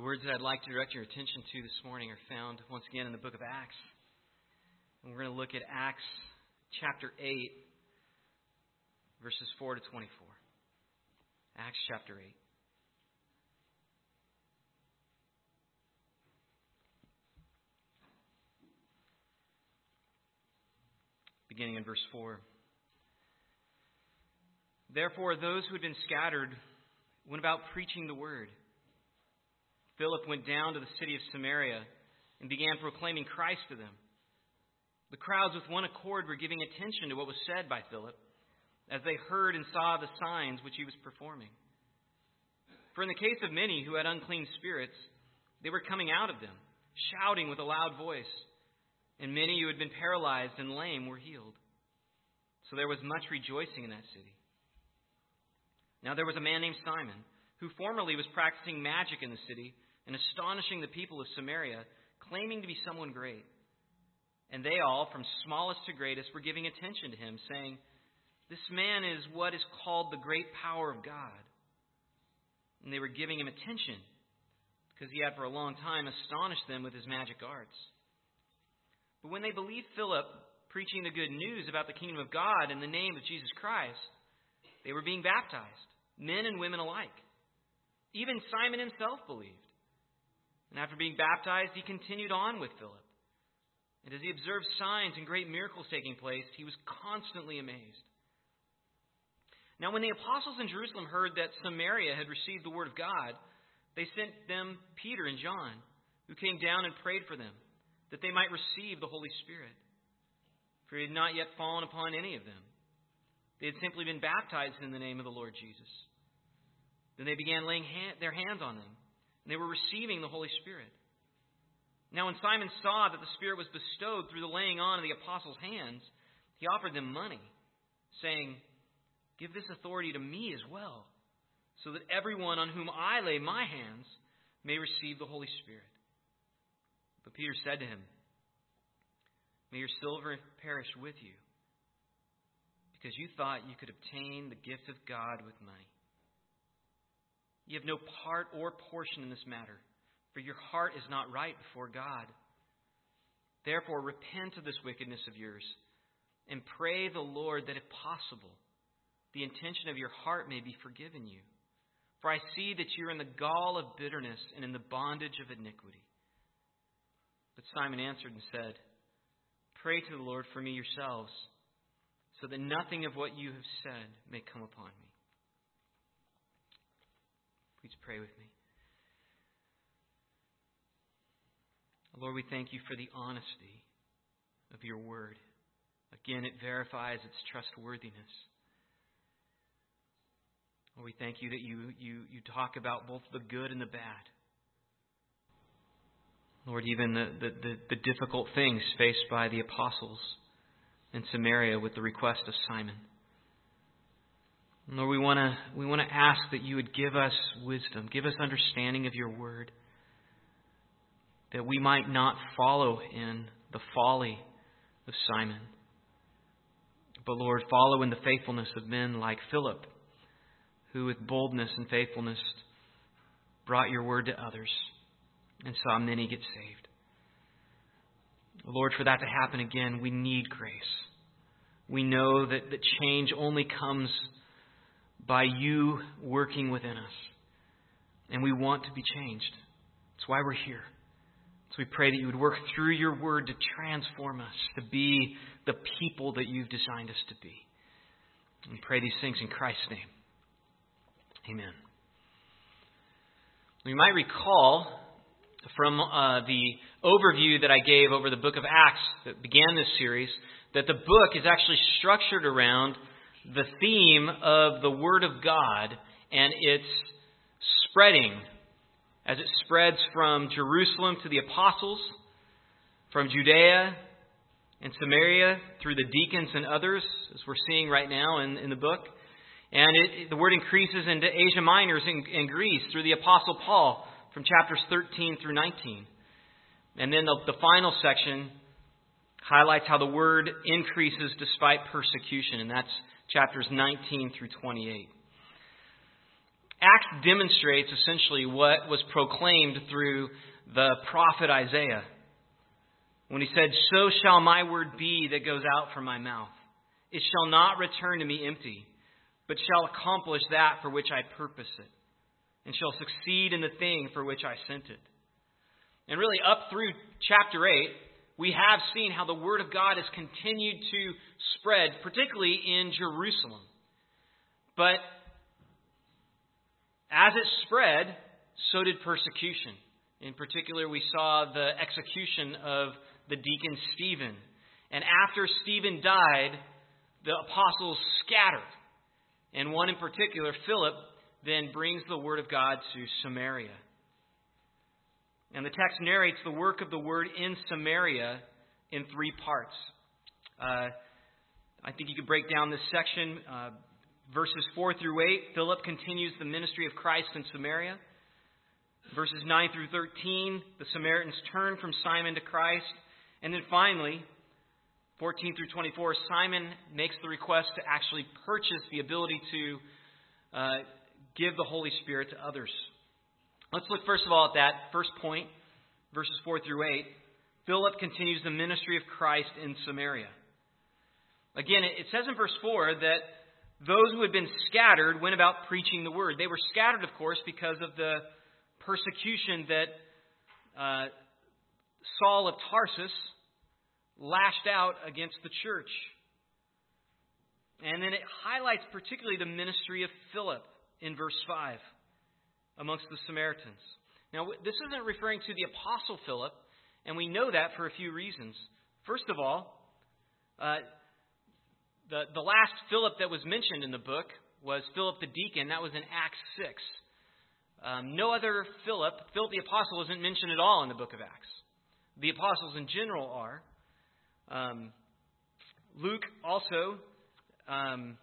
The words that I'd like to direct your attention to this morning are found once again in the book of Acts. And we're going to look at Acts chapter 8, verses 4 to 24. Acts chapter 8. Beginning in verse 4. Therefore, those who had been scattered went about preaching the word. Philip went down to the city of Samaria and began proclaiming Christ to them. The crowds with one accord were giving attention to what was said by Philip as they heard and saw the signs which he was performing. For in the case of many who had unclean spirits, they were coming out of them, shouting with a loud voice, and many who had been paralyzed and lame were healed. So there was much rejoicing in that city. Now there was a man named Simon, who formerly was practicing magic in the city and astonishing the people of Samaria, claiming to be someone great. And they all, from smallest to greatest, were giving attention to him, saying, This man is what is called the great power of God. And they were giving him attention because he had for a long time astonished them with his magic arts. But when they believed Philip preaching the good news about the kingdom of God in the name of Jesus Christ, they were being baptized men and women alike. Even Simon himself believed. And after being baptized, he continued on with Philip. And as he observed signs and great miracles taking place, he was constantly amazed. Now, when the apostles in Jerusalem heard that Samaria had received the word of God, they sent them Peter and John, who came down and prayed for them, that they might receive the Holy Spirit. For he had not yet fallen upon any of them. They had simply been baptized in the name of the Lord Jesus. Then they began laying hand, their hands on them, and they were receiving the Holy Spirit. Now, when Simon saw that the Spirit was bestowed through the laying on of the apostles' hands, he offered them money, saying, Give this authority to me as well, so that everyone on whom I lay my hands may receive the Holy Spirit. But Peter said to him, May your silver perish with you, because you thought you could obtain the gift of God with money. You have no part or portion in this matter, for your heart is not right before God. Therefore, repent of this wickedness of yours, and pray the Lord that, if possible, the intention of your heart may be forgiven you. For I see that you are in the gall of bitterness and in the bondage of iniquity. But Simon answered and said, Pray to the Lord for me yourselves, so that nothing of what you have said may come upon me. Please pray with me. Lord, we thank you for the honesty of your word. Again, it verifies its trustworthiness. Lord, we thank you that you, you, you talk about both the good and the bad. Lord, even the, the, the, the difficult things faced by the apostles in Samaria with the request of Simon. Lord, we want to we want to ask that you would give us wisdom, give us understanding of your word, that we might not follow in the folly of Simon, but Lord, follow in the faithfulness of men like Philip, who with boldness and faithfulness brought your word to others and saw many get saved. Lord, for that to happen again, we need grace. We know that, that change only comes by you working within us. And we want to be changed. That's why we're here. So we pray that you would work through your word to transform us, to be the people that you've designed us to be. We pray these things in Christ's name. Amen. You might recall from uh, the overview that I gave over the book of Acts that began this series that the book is actually structured around the theme of the Word of God and its spreading as it spreads from Jerusalem to the apostles, from Judea and Samaria through the deacons and others, as we're seeing right now in, in the book. And it, the word increases into Asia Minor in, in Greece through the Apostle Paul from chapters 13 through 19. And then the, the final section highlights how the word increases despite persecution, and that's chapters 19 through 28. Acts demonstrates essentially what was proclaimed through the prophet Isaiah when he said, So shall my word be that goes out from my mouth. It shall not return to me empty, but shall accomplish that for which I purpose it, and shall succeed in the thing for which I sent it. And really, up through chapter 8, we have seen how the Word of God has continued to spread, particularly in Jerusalem. But as it spread, so did persecution. In particular, we saw the execution of the deacon Stephen. And after Stephen died, the apostles scattered. And one in particular, Philip, then brings the word of God to Samaria. And the text narrates the work of the word in Samaria in three parts. Uh, I think you could break down this section. Uh, verses 4 through 8, Philip continues the ministry of Christ in Samaria. Verses 9 through 13, the Samaritans turn from Simon to Christ. And then finally, 14 through 24, Simon makes the request to actually purchase the ability to uh, give the Holy Spirit to others. Let's look first of all at that first point, verses 4 through 8. Philip continues the ministry of Christ in Samaria. Again, it says in verse 4 that those who had been scattered went about preaching the word. They were scattered, of course, because of the persecution that uh, Saul of Tarsus lashed out against the church. And then it highlights particularly the ministry of Philip in verse 5 amongst the Samaritans. Now, this isn't referring to the Apostle Philip, and we know that for a few reasons. First of all, uh, the, the last Philip that was mentioned in the book was Philip the deacon. That was in Acts 6. Um, no other Philip, Philip the Apostle, isn't mentioned at all in the book of Acts. The apostles in general are. Um, Luke also um,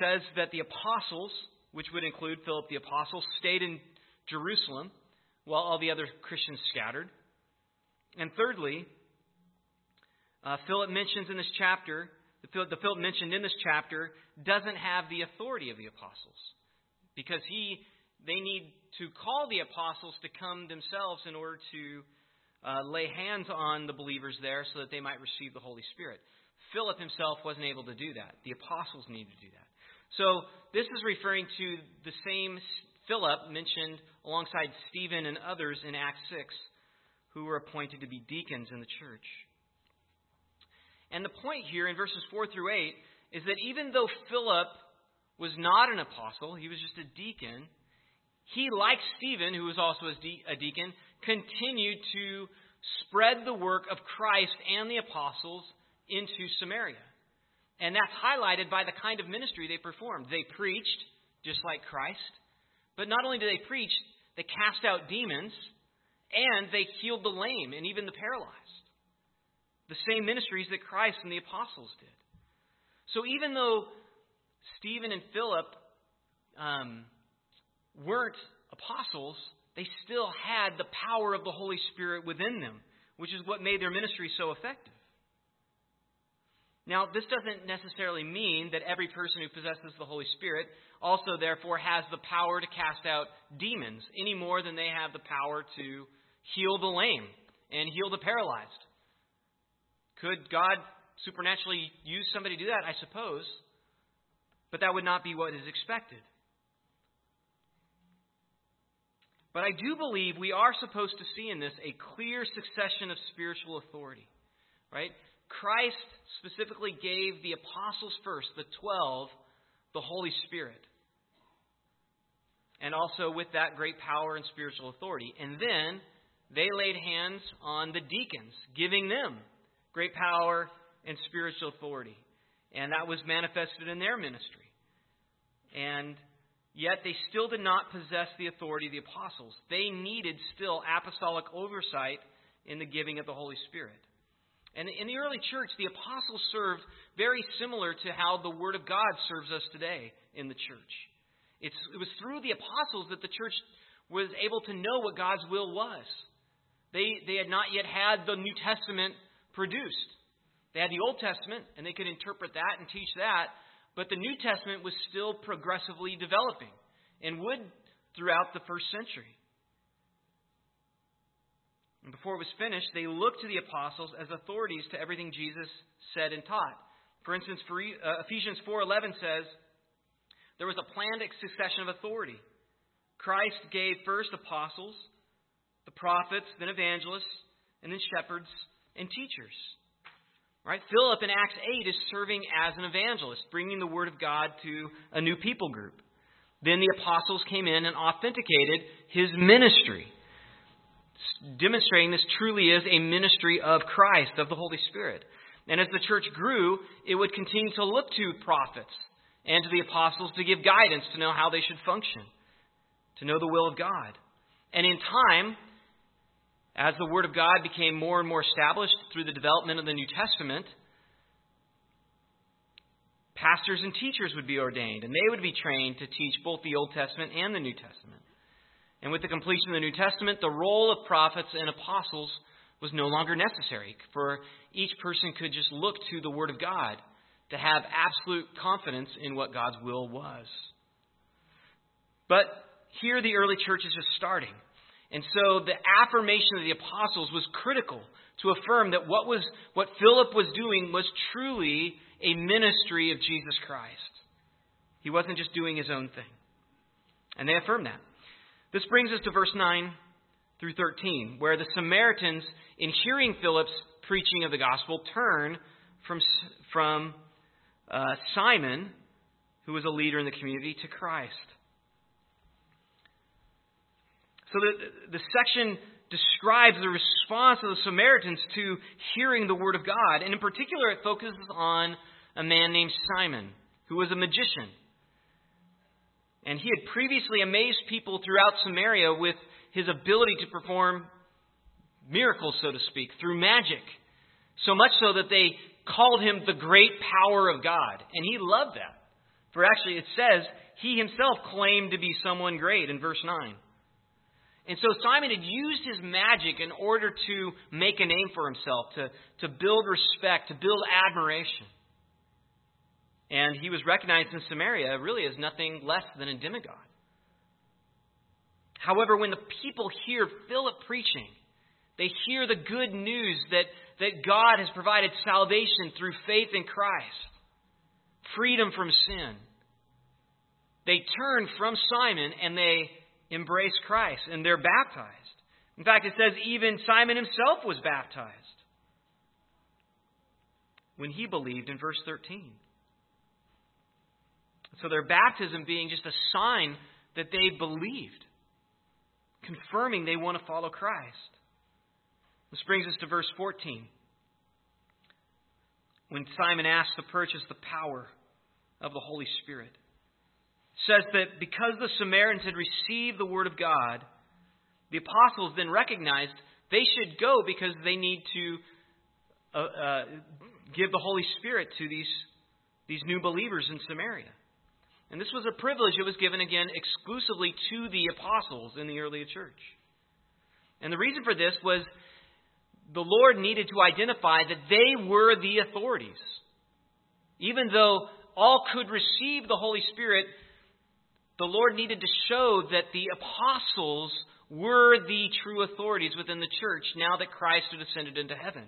says that the apostles, which would include Philip the Apostle, stayed in Jerusalem while all the other Christians scattered. And thirdly, uh, Philip mentions in this chapter, the Philip, the Philip mentioned in this chapter, doesn't have the authority of the apostles because he they need to call the apostles to come themselves in order to uh, lay hands on the believers there so that they might receive the Holy Spirit. Philip himself wasn't able to do that. The apostles needed to do that. So this is referring to the same Philip mentioned alongside Stephen and others in Acts 6 who were appointed to be deacons in the church. And the point here in verses 4 through 8 is that even though Philip was not an apostle, he was just a deacon, he, like Stephen, who was also a deacon, continued to spread the work of Christ and the apostles into Samaria. And that's highlighted by the kind of ministry they performed. They preached, just like Christ. But not only did they preach, they cast out demons and they healed the lame and even the paralyzed. The same ministries that Christ and the apostles did. So even though Stephen and Philip um, weren't apostles, they still had the power of the Holy Spirit within them, which is what made their ministry so effective. Now, this doesn't necessarily mean that every person who possesses the Holy Spirit also, therefore, has the power to cast out demons any more than they have the power to heal the lame and heal the paralyzed. Could God supernaturally use somebody to do that? I suppose. But that would not be what is expected. But I do believe we are supposed to see in this a clear succession of spiritual authority. Right? Christ specifically gave the apostles first, the 12, the Holy Spirit. And also with that great power and spiritual authority. And then they laid hands on the deacons, giving them great power and spiritual authority. And that was manifested in their ministry. And Yet they still did not possess the authority of the apostles. They needed still apostolic oversight in the giving of the Holy Spirit. And in the early church, the apostles served very similar to how the Word of God serves us today in the church. It's, it was through the apostles that the church was able to know what God's will was. They, they had not yet had the New Testament produced. They had the Old Testament, and they could interpret that and teach that, but the New Testament was still progressively developing. and would throughout the first century. And before it was finished, they looked to the apostles as authorities to everything Jesus said and taught. For instance, uh, Ephesians 4:11 says, "There was a planned succession of authority. Christ gave first apostles, the prophets, then evangelists, and then shepherds and teachers." Right? Philip in Acts 8 is serving as an evangelist, bringing the word of God to a new people group. Then the apostles came in and authenticated his ministry, demonstrating this truly is a ministry of Christ, of the Holy Spirit. And as the church grew, it would continue to look to prophets and to the apostles to give guidance to know how they should function, to know the will of God. And in time, as the Word of God became more and more established through the development of the New Testament, pastors and teachers would be ordained, and they would be trained to teach both the Old Testament and the New Testament. And with the completion of the New Testament, the role of prophets and apostles was no longer necessary, for each person could just look to the Word of God to have absolute confidence in what God's will was. But here the early church is just starting. And so the affirmation of the apostles was critical to affirm that what was what Philip was doing was truly a ministry of Jesus Christ. He wasn't just doing his own thing. And they affirmed that. This brings us to verse 9 through 13, where the Samaritans, in hearing Philip's preaching of the gospel, turn from, from uh, Simon, who was a leader in the community, to Christ. So the, the section describes the response of the Samaritans to hearing the word of God. And in particular, it focuses on a man named Simon, who was a magician. And he had previously amazed people throughout Samaria with his ability to perform miracles, so to speak, through magic. So much so that they called him the great power of God. And he loved that. For actually, it says he himself claimed to be someone great in verse 9. And so Simon had used his magic in order to make a name for himself, to, to build respect, to build admiration. And he was recognized in Samaria really as nothing less than a demigod. However, when the people hear Philip preaching, they hear the good news that, that God has provided salvation through faith in Christ, freedom from sin. They turn from Simon and they embrace Christ and they're baptized. In fact, it says even Simon himself was baptized when he believed in verse 13. So their baptism being just a sign that they believed, confirming they want to follow Christ. This brings us to verse 14. When Simon asked to purchase the power of the Holy Spirit says that because the Samaritans had received the word of God, the apostles then recognized they should go because they need to uh, uh, give the Holy Spirit to these, these new believers in Samaria. And this was a privilege that was given again exclusively to the apostles in the early church. And the reason for this was the Lord needed to identify that they were the authorities. Even though all could receive the Holy Spirit, the Lord needed to show that the apostles were the true authorities within the church now that Christ had ascended into heaven.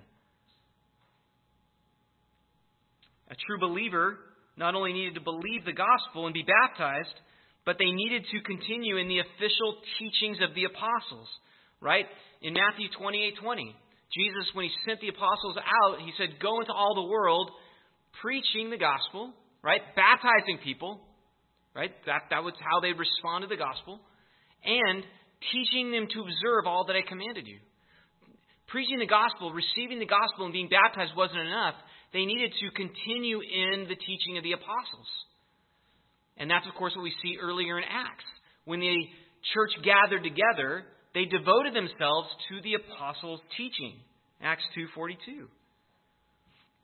A true believer not only needed to believe the gospel and be baptized, but they needed to continue in the official teachings of the apostles. Right? In Matthew 28 20, Jesus, when he sent the apostles out, he said, Go into all the world preaching the gospel, right? Baptizing people Right? That, that was how they responded to the gospel. And teaching them to observe all that I commanded you. Preaching the gospel, receiving the gospel, and being baptized wasn't enough. They needed to continue in the teaching of the apostles. And that's, of course, what we see earlier in Acts. When the church gathered together, they devoted themselves to the apostles' teaching. Acts 2.42.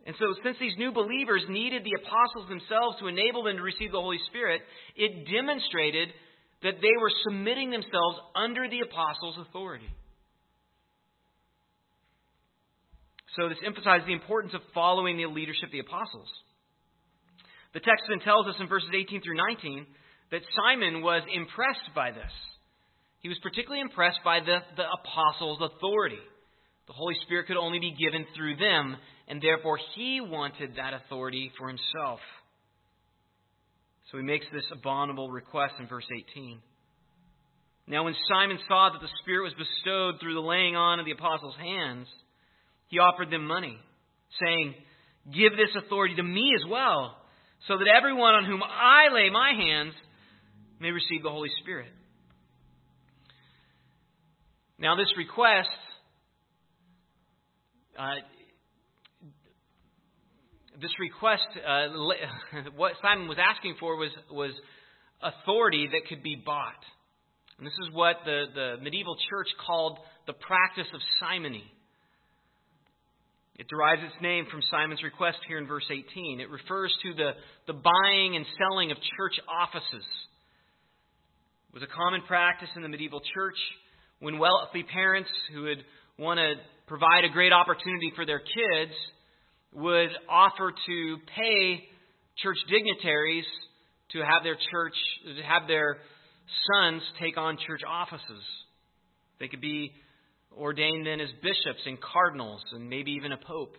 And so, since these new believers needed the apostles themselves to enable them to receive the Holy Spirit, it demonstrated that they were submitting themselves under the apostles' authority. So, this emphasizes the importance of following the leadership of the apostles. The text then tells us in verses 18 through 19 that Simon was impressed by this. He was particularly impressed by the, the apostles' authority. The Holy Spirit could only be given through them, and therefore he wanted that authority for himself. So he makes this abominable request in verse 18. Now, when Simon saw that the Spirit was bestowed through the laying on of the apostles' hands, he offered them money, saying, Give this authority to me as well, so that everyone on whom I lay my hands may receive the Holy Spirit. Now, this request, uh, this request, uh, what Simon was asking for was, was authority that could be bought. And this is what the, the medieval church called the practice of simony. It derives its name from Simon's request here in verse 18. It refers to the, the buying and selling of church offices. It was a common practice in the medieval church when wealthy parents who would want to provide a great opportunity for their kids would offer to pay church dignitaries to have their church, to have their sons take on church offices. They could be ordained then as bishops and cardinals and maybe even a pope.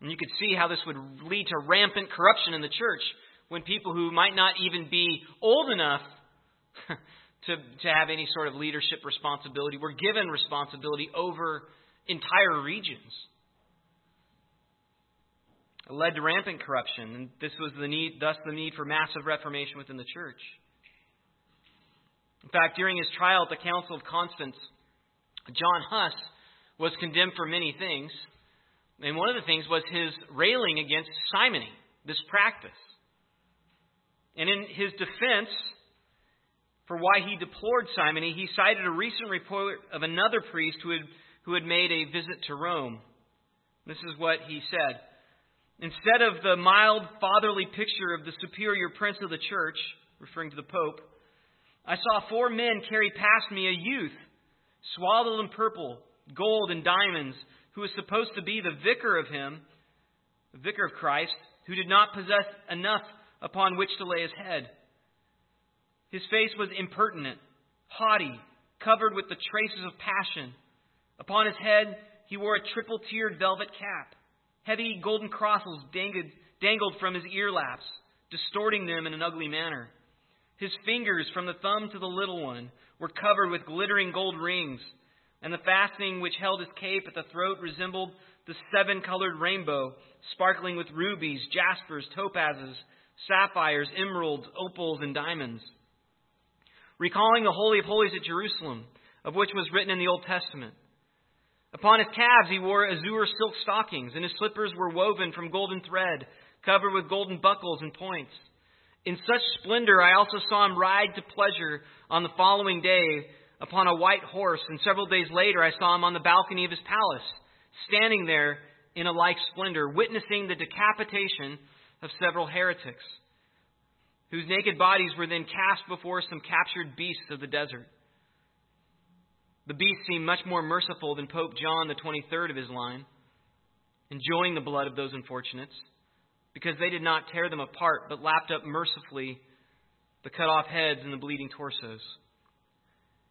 And you could see how this would lead to rampant corruption in the church when people who might not even be old enough to, to have any sort of leadership responsibility were given responsibility over entire regions. It led to rampant corruption, and this was the need, thus the need for massive reformation within the church. In fact, during his trial at the Council of Constance, John Huss was condemned for many things. And one of the things was his railing against simony, this practice. And in his defense for why he deplored simony, he cited a recent report of another priest who had, who had made a visit to Rome. This is what he said. Instead of the mild fatherly picture of the superior prince of the church, referring to the Pope, I saw four men carry past me a youth, swaddled in purple, gold, and diamonds, who was supposed to be the vicar of him, the vicar of Christ, who did not possess enough upon which to lay his head. His face was impertinent, haughty, covered with the traces of passion. Upon his head he wore a triple tiered velvet cap. Heavy golden crosses dangled, from his ear laps, distorting them in an ugly manner. His fingers, from the thumb to the little one, were covered with glittering gold rings, and the fastening which held his cape at the throat resembled the seven colored rainbow, sparkling with rubies, jaspers, topazes, sapphires, emeralds, opals, and diamonds. Recalling the Holy of Holies at Jerusalem, of which was written in the Old Testament. Upon his calves he wore azure silk stockings, and his slippers were woven from golden thread, covered with golden buckles and points. In such splendor, I also saw him ride to pleasure on the following day upon a white horse, and several days later I saw him on the balcony of his palace, standing there in a like splendor, witnessing the decapitation of several heretics, whose naked bodies were then cast before some captured beasts of the desert. The beasts seemed much more merciful than Pope John the 23rd of his line, enjoying the blood of those unfortunates because they did not tear them apart, but lapped up mercifully the cut off heads and the bleeding torsos.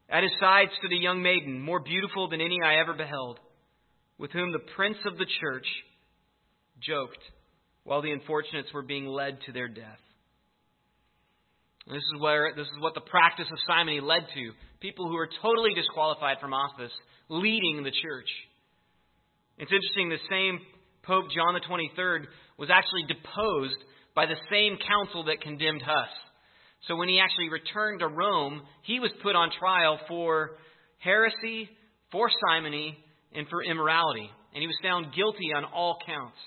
At his side stood a young maiden, more beautiful than any I ever beheld, with whom the prince of the church joked while the unfortunates were being led to their death. This is where this is what the practice of simony led to. People who were totally disqualified from office leading the church. It's interesting, the same Pope John the 23rd was actually deposed by the same council that condemned Huss. So when he actually returned to Rome, he was put on trial for heresy, for simony, and for immorality. And he was found guilty on all counts.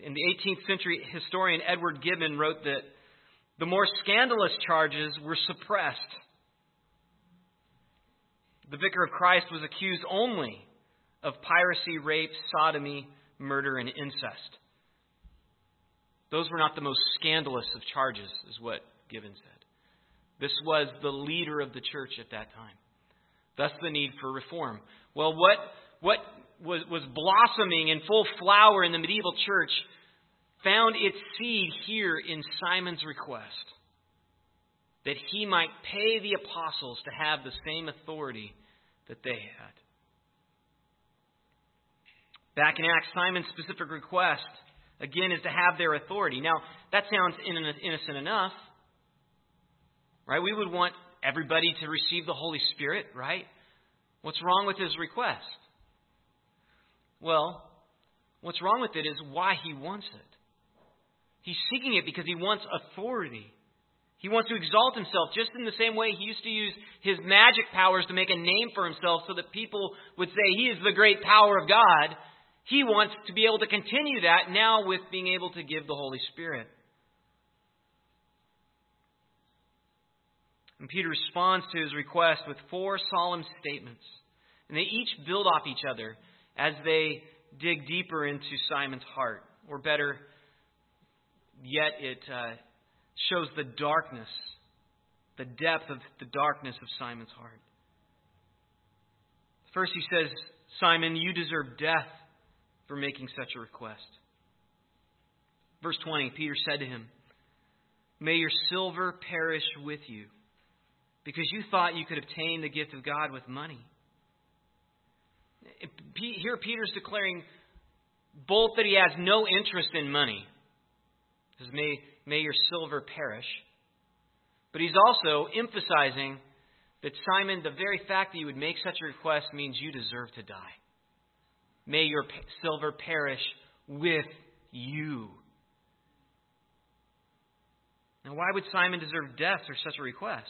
In the 18th century historian Edward Gibbon wrote that the more scandalous charges were suppressed. The vicar of Christ was accused only of piracy, rape, sodomy, murder, and incest. Those were not the most scandalous of charges, is what Gibbon said. This was the leader of the church at that time. Thus, the need for reform. Well, what, what was, was blossoming in full flower in the medieval church found its seed here in Simon's request that he might pay the apostles to have the same authority that they had. Back in Acts, Simon's specific request, again, is to have their authority. Now, that sounds innocent enough, right? We would want everybody to receive the Holy Spirit, right? What's wrong with his request? Well, what's wrong with it is why he wants it. He's seeking it because he wants authority. He wants to exalt himself just in the same way he used to use his magic powers to make a name for himself so that people would say he is the great power of God. He wants to be able to continue that now with being able to give the Holy Spirit. And Peter responds to his request with four solemn statements. And they each build off each other as they dig deeper into Simon's heart. Or better yet, it uh, shows the darkness, the depth of the darkness of Simon's heart. First, he says, Simon, you deserve death for making such a request. Verse 20, Peter said to him, May your silver perish with you because you thought you could obtain the gift of God with money. Here, Peter's declaring both that he has no interest in money, says, may, may your silver perish, but he's also emphasizing that Simon, the very fact that you would make such a request means you deserve to die. May your silver perish with you. Now, why would Simon deserve death for such a request?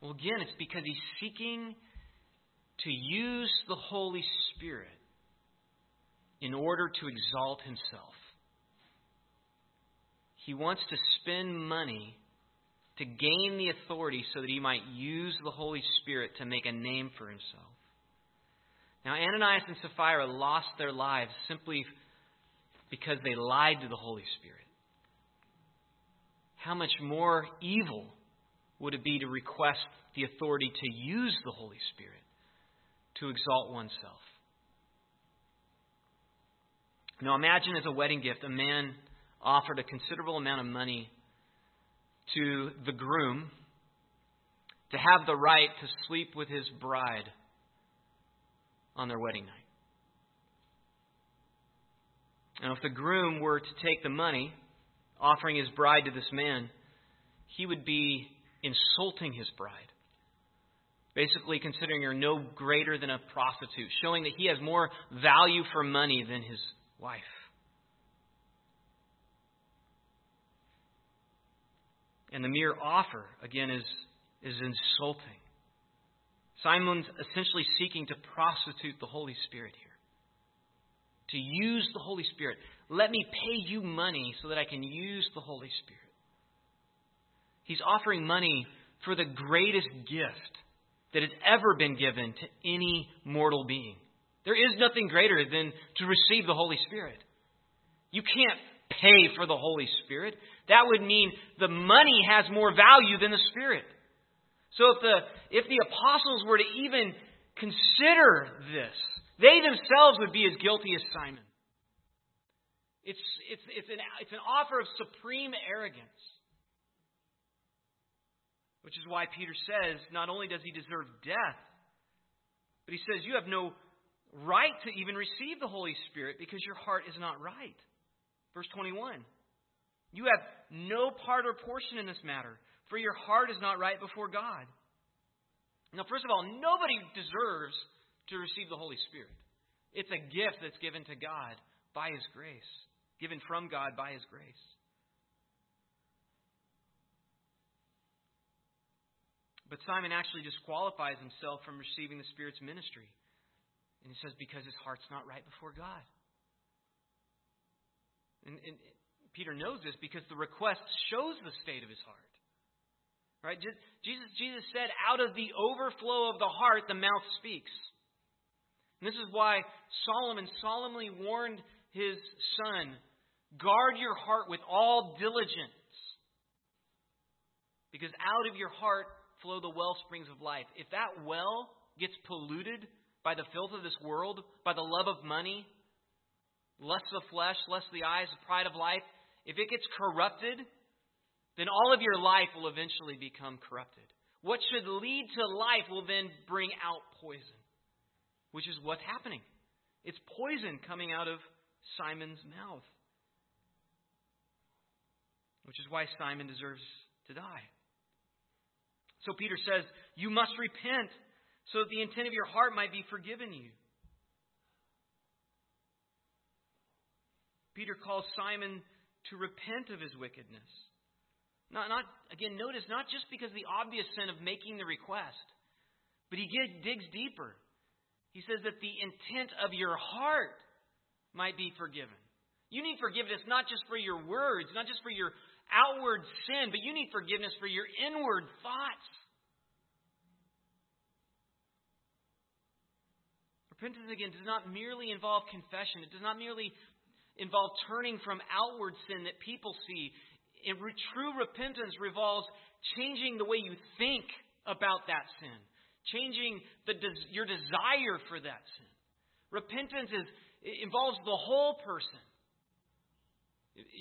Well, again, it's because he's seeking to use the Holy Spirit in order to exalt himself. He wants to spend money to gain the authority so that he might use the Holy Spirit to make a name for himself. Now, Ananias and Sapphira lost their lives simply because they lied to the Holy Spirit. How much more evil would it be to request the authority to use the Holy Spirit to exalt oneself? Now imagine as a wedding gift, a man offered a considerable amount of money to the groom to have the right to sleep with his bride on their wedding night. Now, if the groom were to take the money, offering his bride to this man, he would be insulting his bride. Basically, considering her no greater than a prostitute, showing that he has more value for money than his wife. And the mere offer, again, is, is insulting. Simon's essentially seeking to prostitute the Holy Spirit here. To use the Holy Spirit. Let me pay you money so that I can use the Holy Spirit. He's offering money for the greatest gift that has ever been given to any mortal being. There is nothing greater than to receive the Holy Spirit. You can't pay for the Holy Spirit. That would mean the money has more value than the Spirit. So if the, if the apostles were to even consider this, they themselves would be as guilty as Simon. It's, it's, it's, an, it's an offer of supreme arrogance. Which is why Peter says not only does he deserve death, but he says you have no right to even receive the Holy Spirit because your heart is not right. Verse 21. You have no part or portion in this matter, for your heart is not right before God. Now, first of all, nobody deserves to receive the Holy Spirit. It's a gift that's given to God by His grace, given from God by His grace. But Simon actually disqualifies himself from receiving the Spirit's ministry. And he says, because his heart's not right before God. And, and Peter knows this because the request shows the state of his heart. Right? Jesus, Jesus said, out of the overflow of the heart, the mouth speaks. And this is why Solomon solemnly warned his son guard your heart with all diligence. Because out of your heart flow the well springs of life. If that well gets polluted by the filth of this world, by the love of money, lust of the flesh, lust of the eyes, the pride of life, if it gets corrupted, then all of your life will eventually become corrupted. What should lead to life will then bring out poison, which is what's happening. It's poison coming out of Simon's mouth, which is why Simon deserves to die. So Peter says, You must repent so that the intent of your heart might be forgiven you. Peter calls Simon to repent of his wickedness. Not, not, again, notice, not just because the obvious sin of making the request, but he get, digs deeper. He says that the intent of your heart might be forgiven. You need forgiveness not just for your words, not just for your outward sin, but you need forgiveness for your inward thoughts. Repentance, again, does not merely involve confession. It does not merely involve turning from outward sin that people see. In true repentance revolves changing the way you think about that sin, changing the, your desire for that sin. Repentance is, involves the whole person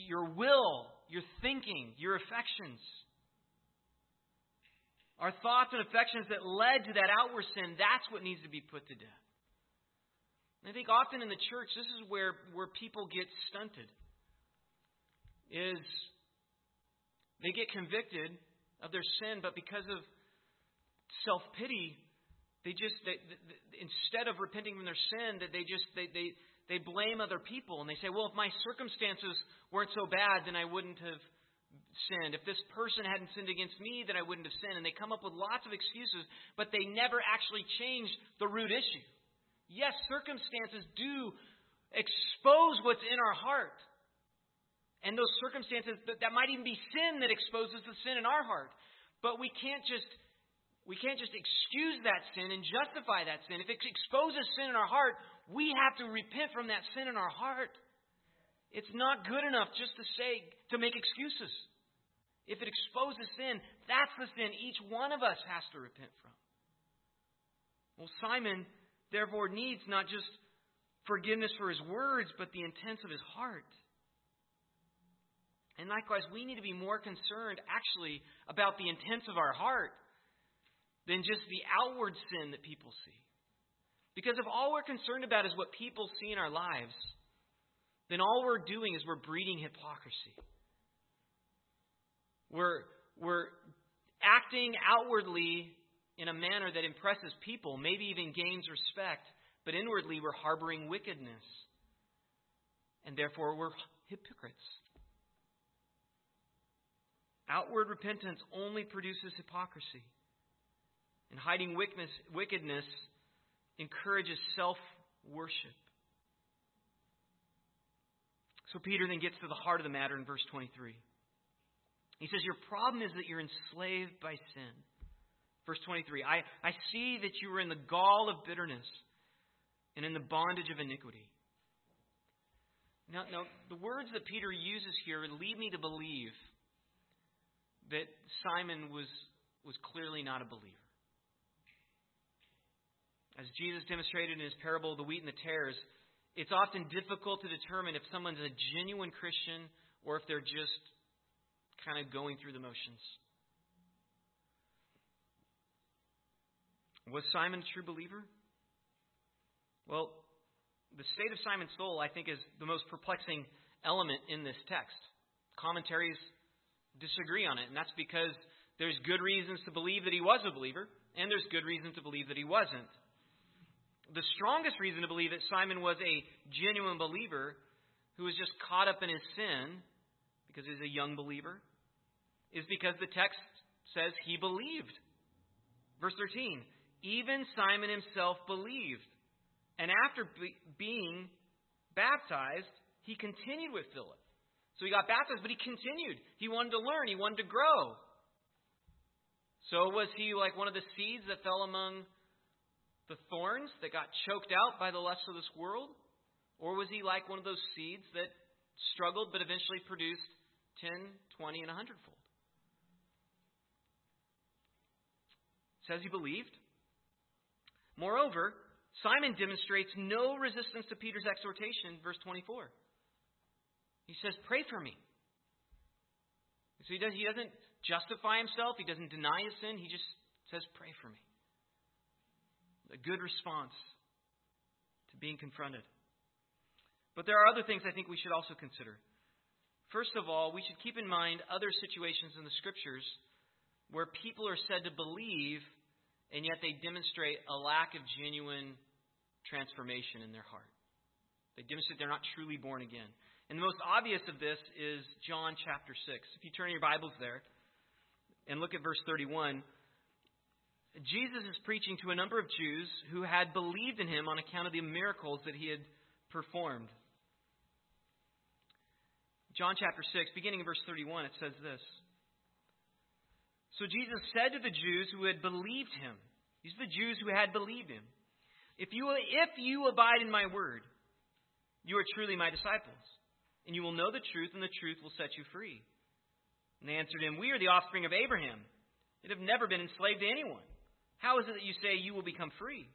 your will, your thinking, your affections. Our thoughts and affections that led to that outward sin, that's what needs to be put to death. And I think often in the church, this is where, where people get stunted. Is they get convicted of their sin, but because of self pity, they just they, they, instead of repenting from their sin, that they just they, they they blame other people and they say, well, if my circumstances weren't so bad, then I wouldn't have sinned. If this person hadn't sinned against me, then I wouldn't have sinned. And they come up with lots of excuses, but they never actually change the root issue. Yes, circumstances do expose what's in our heart. And those circumstances, that might even be sin that exposes the sin in our heart. But we can't just we can't just excuse that sin and justify that sin. If it exposes sin in our heart, we have to repent from that sin in our heart. It's not good enough just to say, to make excuses. If it exposes sin, that's the sin each one of us has to repent from. Well, Simon therefore needs not just forgiveness for his words, but the intents of his heart. And likewise, we need to be more concerned, actually, about the intents of our heart than just the outward sin that people see. Because if all we're concerned about is what people see in our lives, then all we're doing is we're breeding hypocrisy. We're, we're acting outwardly in a manner that impresses people, maybe even gains respect, but inwardly we're harboring wickedness. And therefore we're hypocrites. Outward repentance only produces hypocrisy. And hiding wickedness encourages self worship. So Peter then gets to the heart of the matter in verse 23. He says, Your problem is that you're enslaved by sin. Verse 23 I, I see that you are in the gall of bitterness and in the bondage of iniquity. Now, now, the words that Peter uses here lead me to believe that Simon was, was clearly not a believer. As Jesus demonstrated in his parable of the wheat and the tares, it's often difficult to determine if someone's a genuine Christian or if they're just kind of going through the motions. Was Simon a true believer? Well, the state of Simon's soul, I think, is the most perplexing element in this text. Commentaries disagree on it, and that's because there's good reasons to believe that he was a believer, and there's good reason to believe that he wasn't. The strongest reason to believe that Simon was a genuine believer who was just caught up in his sin because he's a young believer is because the text says he believed. Verse 13 even Simon himself believed. And after be- being baptized, he continued with Philip. So he got baptized, but he continued. He wanted to learn, he wanted to grow. So was he like one of the seeds that fell among the thorns that got choked out by the lusts of this world? Or was he like one of those seeds that struggled but eventually produced 10, 20, and 100 fold? Says he believed. Moreover, Simon demonstrates no resistance to Peter's exhortation, verse 24. He says, Pray for me. So he, does, he doesn't justify himself, he doesn't deny his sin, he just says, Pray for me. A good response to being confronted. But there are other things I think we should also consider. First of all, we should keep in mind other situations in the Scriptures where people are said to believe and yet they demonstrate a lack of genuine transformation in their heart. They demonstrate they're not truly born again. And the most obvious of this is John chapter 6. If you turn your Bibles there and look at verse 31, Jesus is preaching to a number of Jews who had believed in him on account of the miracles that he had performed. John chapter 6, beginning in verse 31, it says this. So Jesus said to the Jews who had believed him, these are the Jews who had believed him, if you, if you abide in my word, you are truly my disciples, and you will know the truth, and the truth will set you free. And they answered him, We are the offspring of Abraham, and have never been enslaved to anyone. How is it that you say you will become free?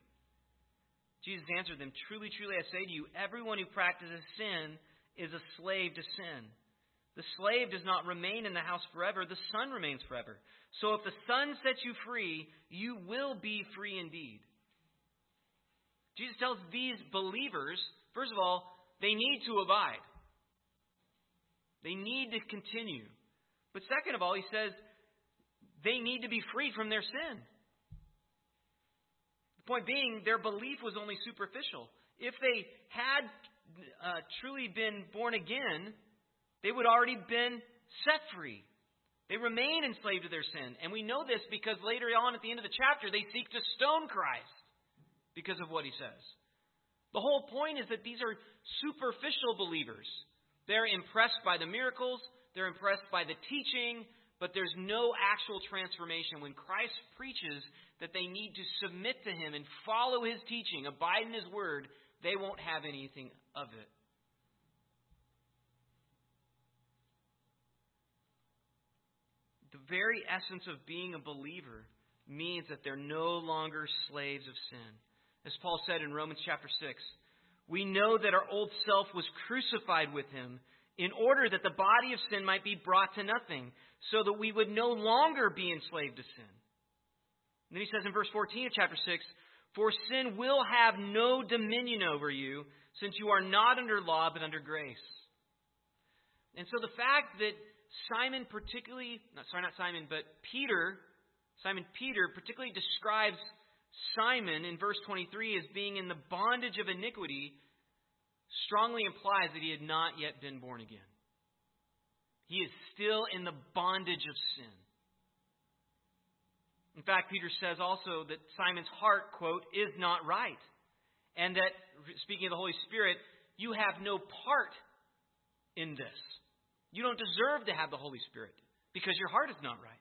Jesus answered them, Truly, truly, I say to you, everyone who practices sin is a slave to sin. The slave does not remain in the house forever, the son remains forever. So if the son sets you free, you will be free indeed. Jesus tells these believers, first of all, they need to abide. They need to continue. But second of all, he says they need to be freed from their sin. The point being, their belief was only superficial. If they had uh, truly been born again, they would already been set free. They remain enslaved to their sin. And we know this because later on at the end of the chapter, they seek to stone Christ because of what he says. The whole point is that these are superficial believers. They're impressed by the miracles, they're impressed by the teaching, but there's no actual transformation. When Christ preaches that they need to submit to him and follow his teaching, abide in his word, they won't have anything of it. The very essence of being a believer means that they're no longer slaves of sin. As Paul said in Romans chapter 6, we know that our old self was crucified with him in order that the body of sin might be brought to nothing, so that we would no longer be enslaved to sin. And then he says in verse 14 of chapter 6, For sin will have no dominion over you, since you are not under law, but under grace. And so the fact that Simon particularly, not, sorry, not Simon, but Peter, Simon Peter particularly describes Simon in verse 23 as being in the bondage of iniquity strongly implies that he had not yet been born again. He is still in the bondage of sin. In fact, Peter says also that Simon's heart, quote, is not right. And that, speaking of the Holy Spirit, you have no part in this. You don't deserve to have the Holy Spirit because your heart is not right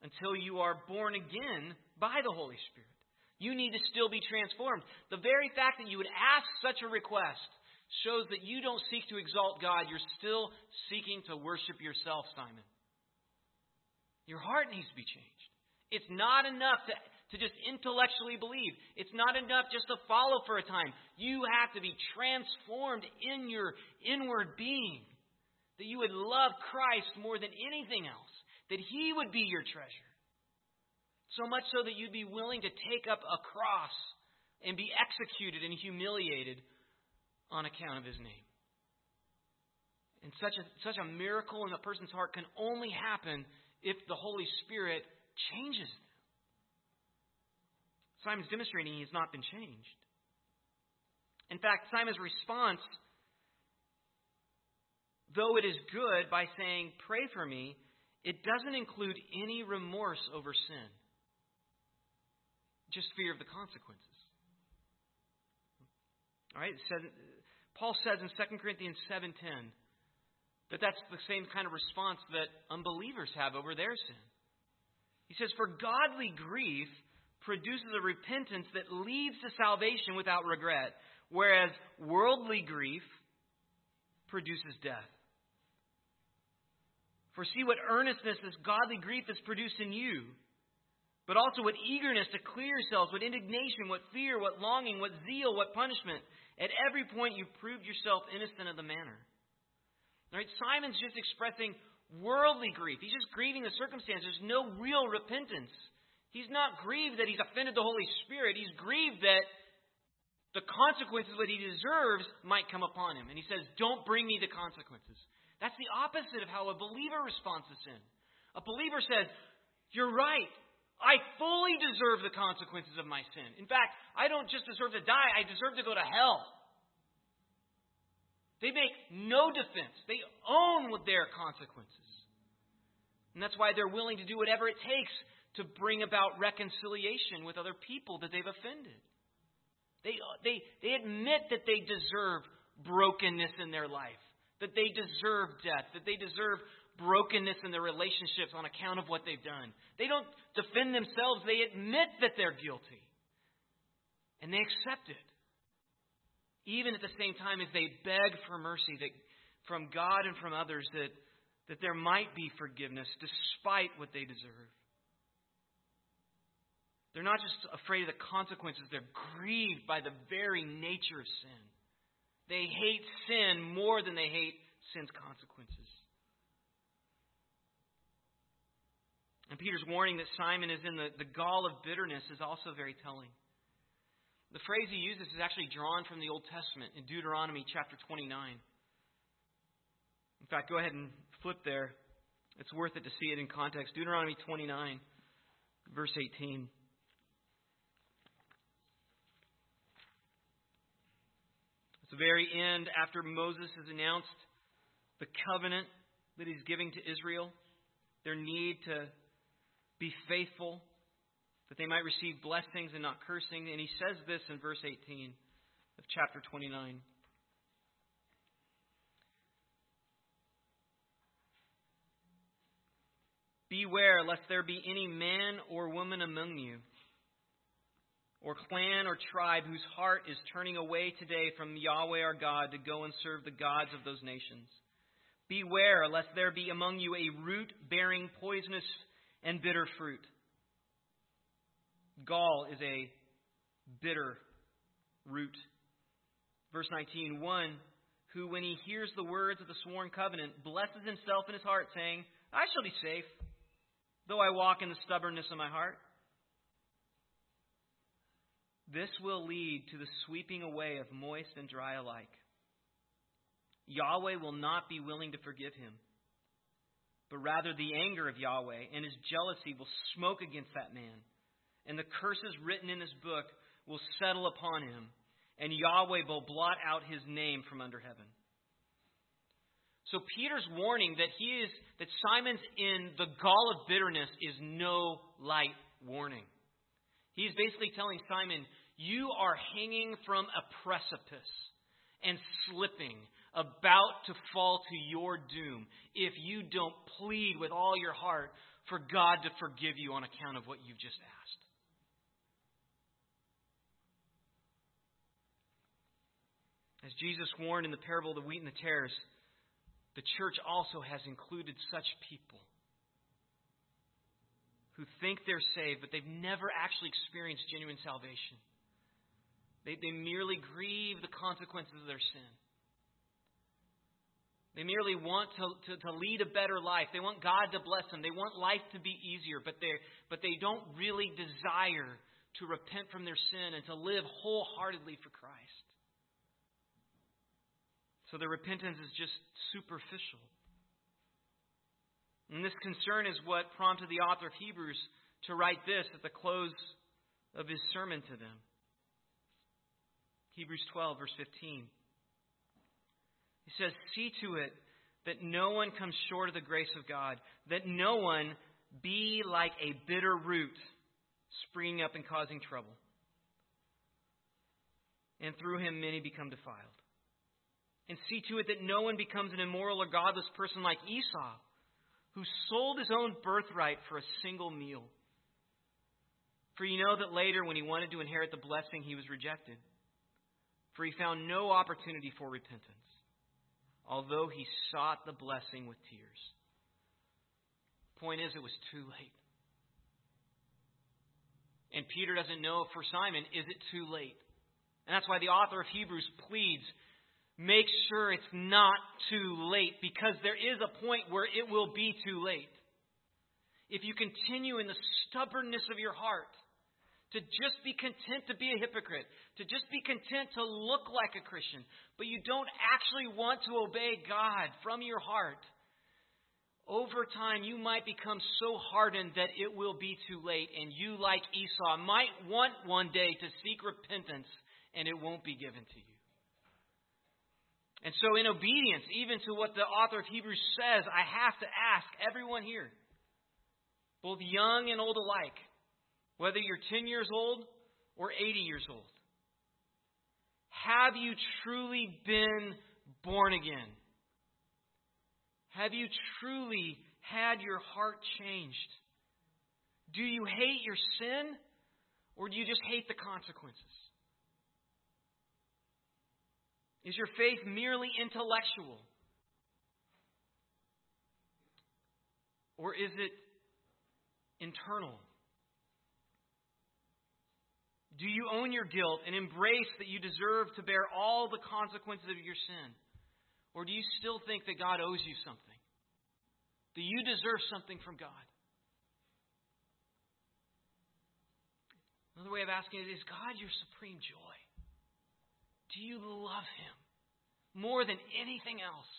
until you are born again by the Holy Spirit. You need to still be transformed. The very fact that you would ask such a request shows that you don't seek to exalt God. You're still seeking to worship yourself, Simon. Your heart needs to be changed. It's not enough to, to just intellectually believe. It's not enough just to follow for a time. You have to be transformed in your inward being. That you would love Christ more than anything else that He would be your treasure. So much so that you'd be willing to take up a cross and be executed and humiliated on account of His name. And such a, such a miracle in a person's heart can only happen if the Holy Spirit changes them. Simon's demonstrating he has not been changed. In fact, Simon's response, though it is good by saying, Pray for me, it doesn't include any remorse over sin, just fear of the consequences. All right? Paul says in 2 Corinthians 7:10 that that's the same kind of response that unbelievers have over their sin. He says, "For godly grief produces a repentance that leads to salvation without regret, whereas worldly grief produces death." For see what earnestness this godly grief has produced in you. But also what eagerness to clear yourselves, what indignation, what fear, what longing, what zeal, what punishment. At every point you proved yourself innocent of the manner. Right? Simon's just expressing worldly grief. He's just grieving the circumstances. There's no real repentance. He's not grieved that he's offended the Holy Spirit. He's grieved that the consequences that he deserves might come upon him. And he says, Don't bring me the consequences. That's the opposite of how a believer responds to sin. A believer says, You're right. I fully deserve the consequences of my sin. In fact, I don't just deserve to die, I deserve to go to hell. They make no defense. They own their consequences. And that's why they're willing to do whatever it takes to bring about reconciliation with other people that they've offended. They, they, they admit that they deserve brokenness in their life, that they deserve death, that they deserve brokenness in their relationships on account of what they've done. They don't defend themselves, they admit that they're guilty. And they accept it. Even at the same time as they beg for mercy that, from God and from others that, that there might be forgiveness despite what they deserve. They're not just afraid of the consequences, they're grieved by the very nature of sin. They hate sin more than they hate sin's consequences. And Peter's warning that Simon is in the, the gall of bitterness is also very telling. The phrase he uses is actually drawn from the Old Testament in Deuteronomy chapter 29. In fact, go ahead and flip there. It's worth it to see it in context. Deuteronomy 29, verse 18. It's the very end after Moses has announced the covenant that he's giving to Israel, their need to be faithful, that they might receive blessings and not cursing. And he says this in verse 18 of chapter 29. Beware lest there be any man or woman among you, or clan or tribe, whose heart is turning away today from Yahweh our God to go and serve the gods of those nations. Beware lest there be among you a root bearing poisonous and bitter fruit. Gall is a bitter root. Verse 19 One who, when he hears the words of the sworn covenant, blesses himself in his heart, saying, I shall be safe, though I walk in the stubbornness of my heart. This will lead to the sweeping away of moist and dry alike. Yahweh will not be willing to forgive him but rather the anger of Yahweh and his jealousy will smoke against that man. And the curses written in this book will settle upon him, and Yahweh will blot out his name from under heaven. So Peter's warning that he is that Simon's in the gall of bitterness is no light warning. He's basically telling Simon, you are hanging from a precipice and slipping about to fall to your doom if you don't plead with all your heart for God to forgive you on account of what you've just asked. As Jesus warned in the parable of the wheat and the tares, the church also has included such people who think they're saved, but they've never actually experienced genuine salvation. They, they merely grieve the consequences of their sin. They merely want to, to, to, lead a better life. They want God to bless them. They want life to be easier, but, they but they don't really desire to repent from their sin and to live wholeheartedly for Christ. So their repentance is just superficial. And this concern is what prompted the author of Hebrews to write this at the close of his sermon to them. Hebrews 12, verse 15. He says, See to it that no one comes short of the grace of God, that no one be like a bitter root springing up and causing trouble. And through him many become defiled. And see to it that no one becomes an immoral or godless person like Esau, who sold his own birthright for a single meal. For you know that later, when he wanted to inherit the blessing, he was rejected. For he found no opportunity for repentance although he sought the blessing with tears. Point is, it was too late. And Peter doesn't know for Simon, is it too late? And that's why the author of Hebrews pleads make sure it's not too late because there is a point where it will be too late. If you continue in the stubbornness of your heart to just be content to be a hypocrite, to just be content to look like a Christian, but you don't actually want to obey God from your heart, over time you might become so hardened that it will be too late, and you, like Esau, might want one day to seek repentance, and it won't be given to you. And so, in obedience, even to what the author of Hebrews says, I have to ask everyone here, both young and old alike, whether you're 10 years old or 80 years old, have you truly been born again? Have you truly had your heart changed? Do you hate your sin or do you just hate the consequences? Is your faith merely intellectual? Or is it internal? Do you own your guilt and embrace that you deserve to bear all the consequences of your sin? Or do you still think that God owes you something? Do you deserve something from God? Another way of asking it is God your supreme joy? Do you love Him more than anything else?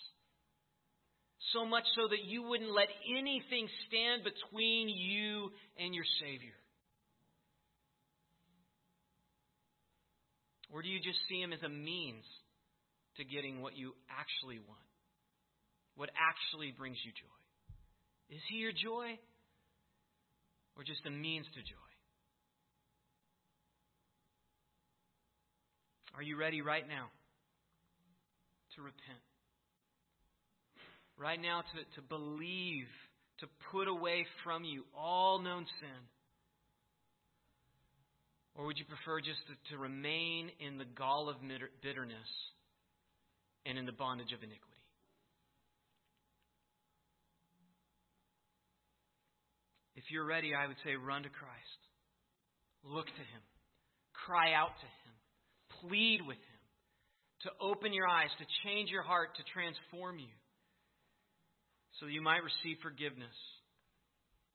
So much so that you wouldn't let anything stand between you and your Savior? Or do you just see Him as a means to getting what you actually want, what actually brings you joy. Is He your joy or just a means to joy? Are you ready right now to repent? Right now to, to believe, to put away from you all known sin? Or would you prefer just to, to remain in the gall of bitterness and in the bondage of iniquity. If you're ready, I would say run to Christ. Look to Him. Cry out to Him. Plead with Him to open your eyes, to change your heart, to transform you, so you might receive forgiveness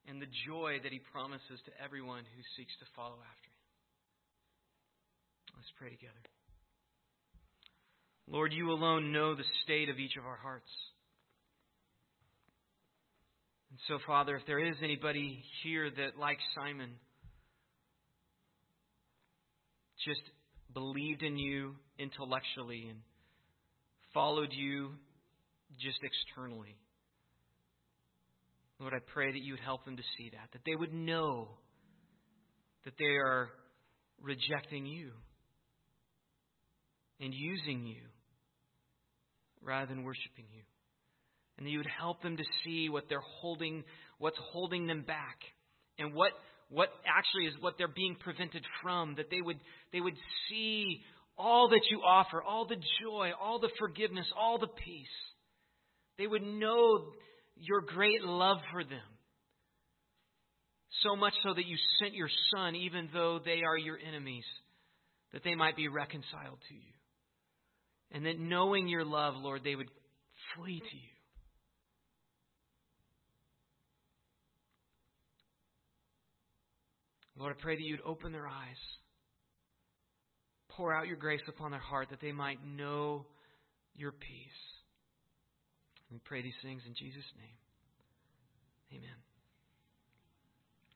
and the joy that He promises to everyone who seeks to follow after. Let's pray together. Lord, you alone know the state of each of our hearts. And so, Father, if there is anybody here that, like Simon, just believed in you intellectually and followed you just externally, Lord, I pray that you would help them to see that, that they would know that they are rejecting you and using you rather than worshiping you. And that you would help them to see what they're holding, what's holding them back, and what what actually is what they're being prevented from. That they would they would see all that you offer, all the joy, all the forgiveness, all the peace. They would know your great love for them. So much so that you sent your Son, even though they are your enemies, that they might be reconciled to you. And that knowing your love, Lord, they would flee to you. Lord, I pray that you'd open their eyes, pour out your grace upon their heart that they might know your peace. We pray these things in Jesus' name. Amen.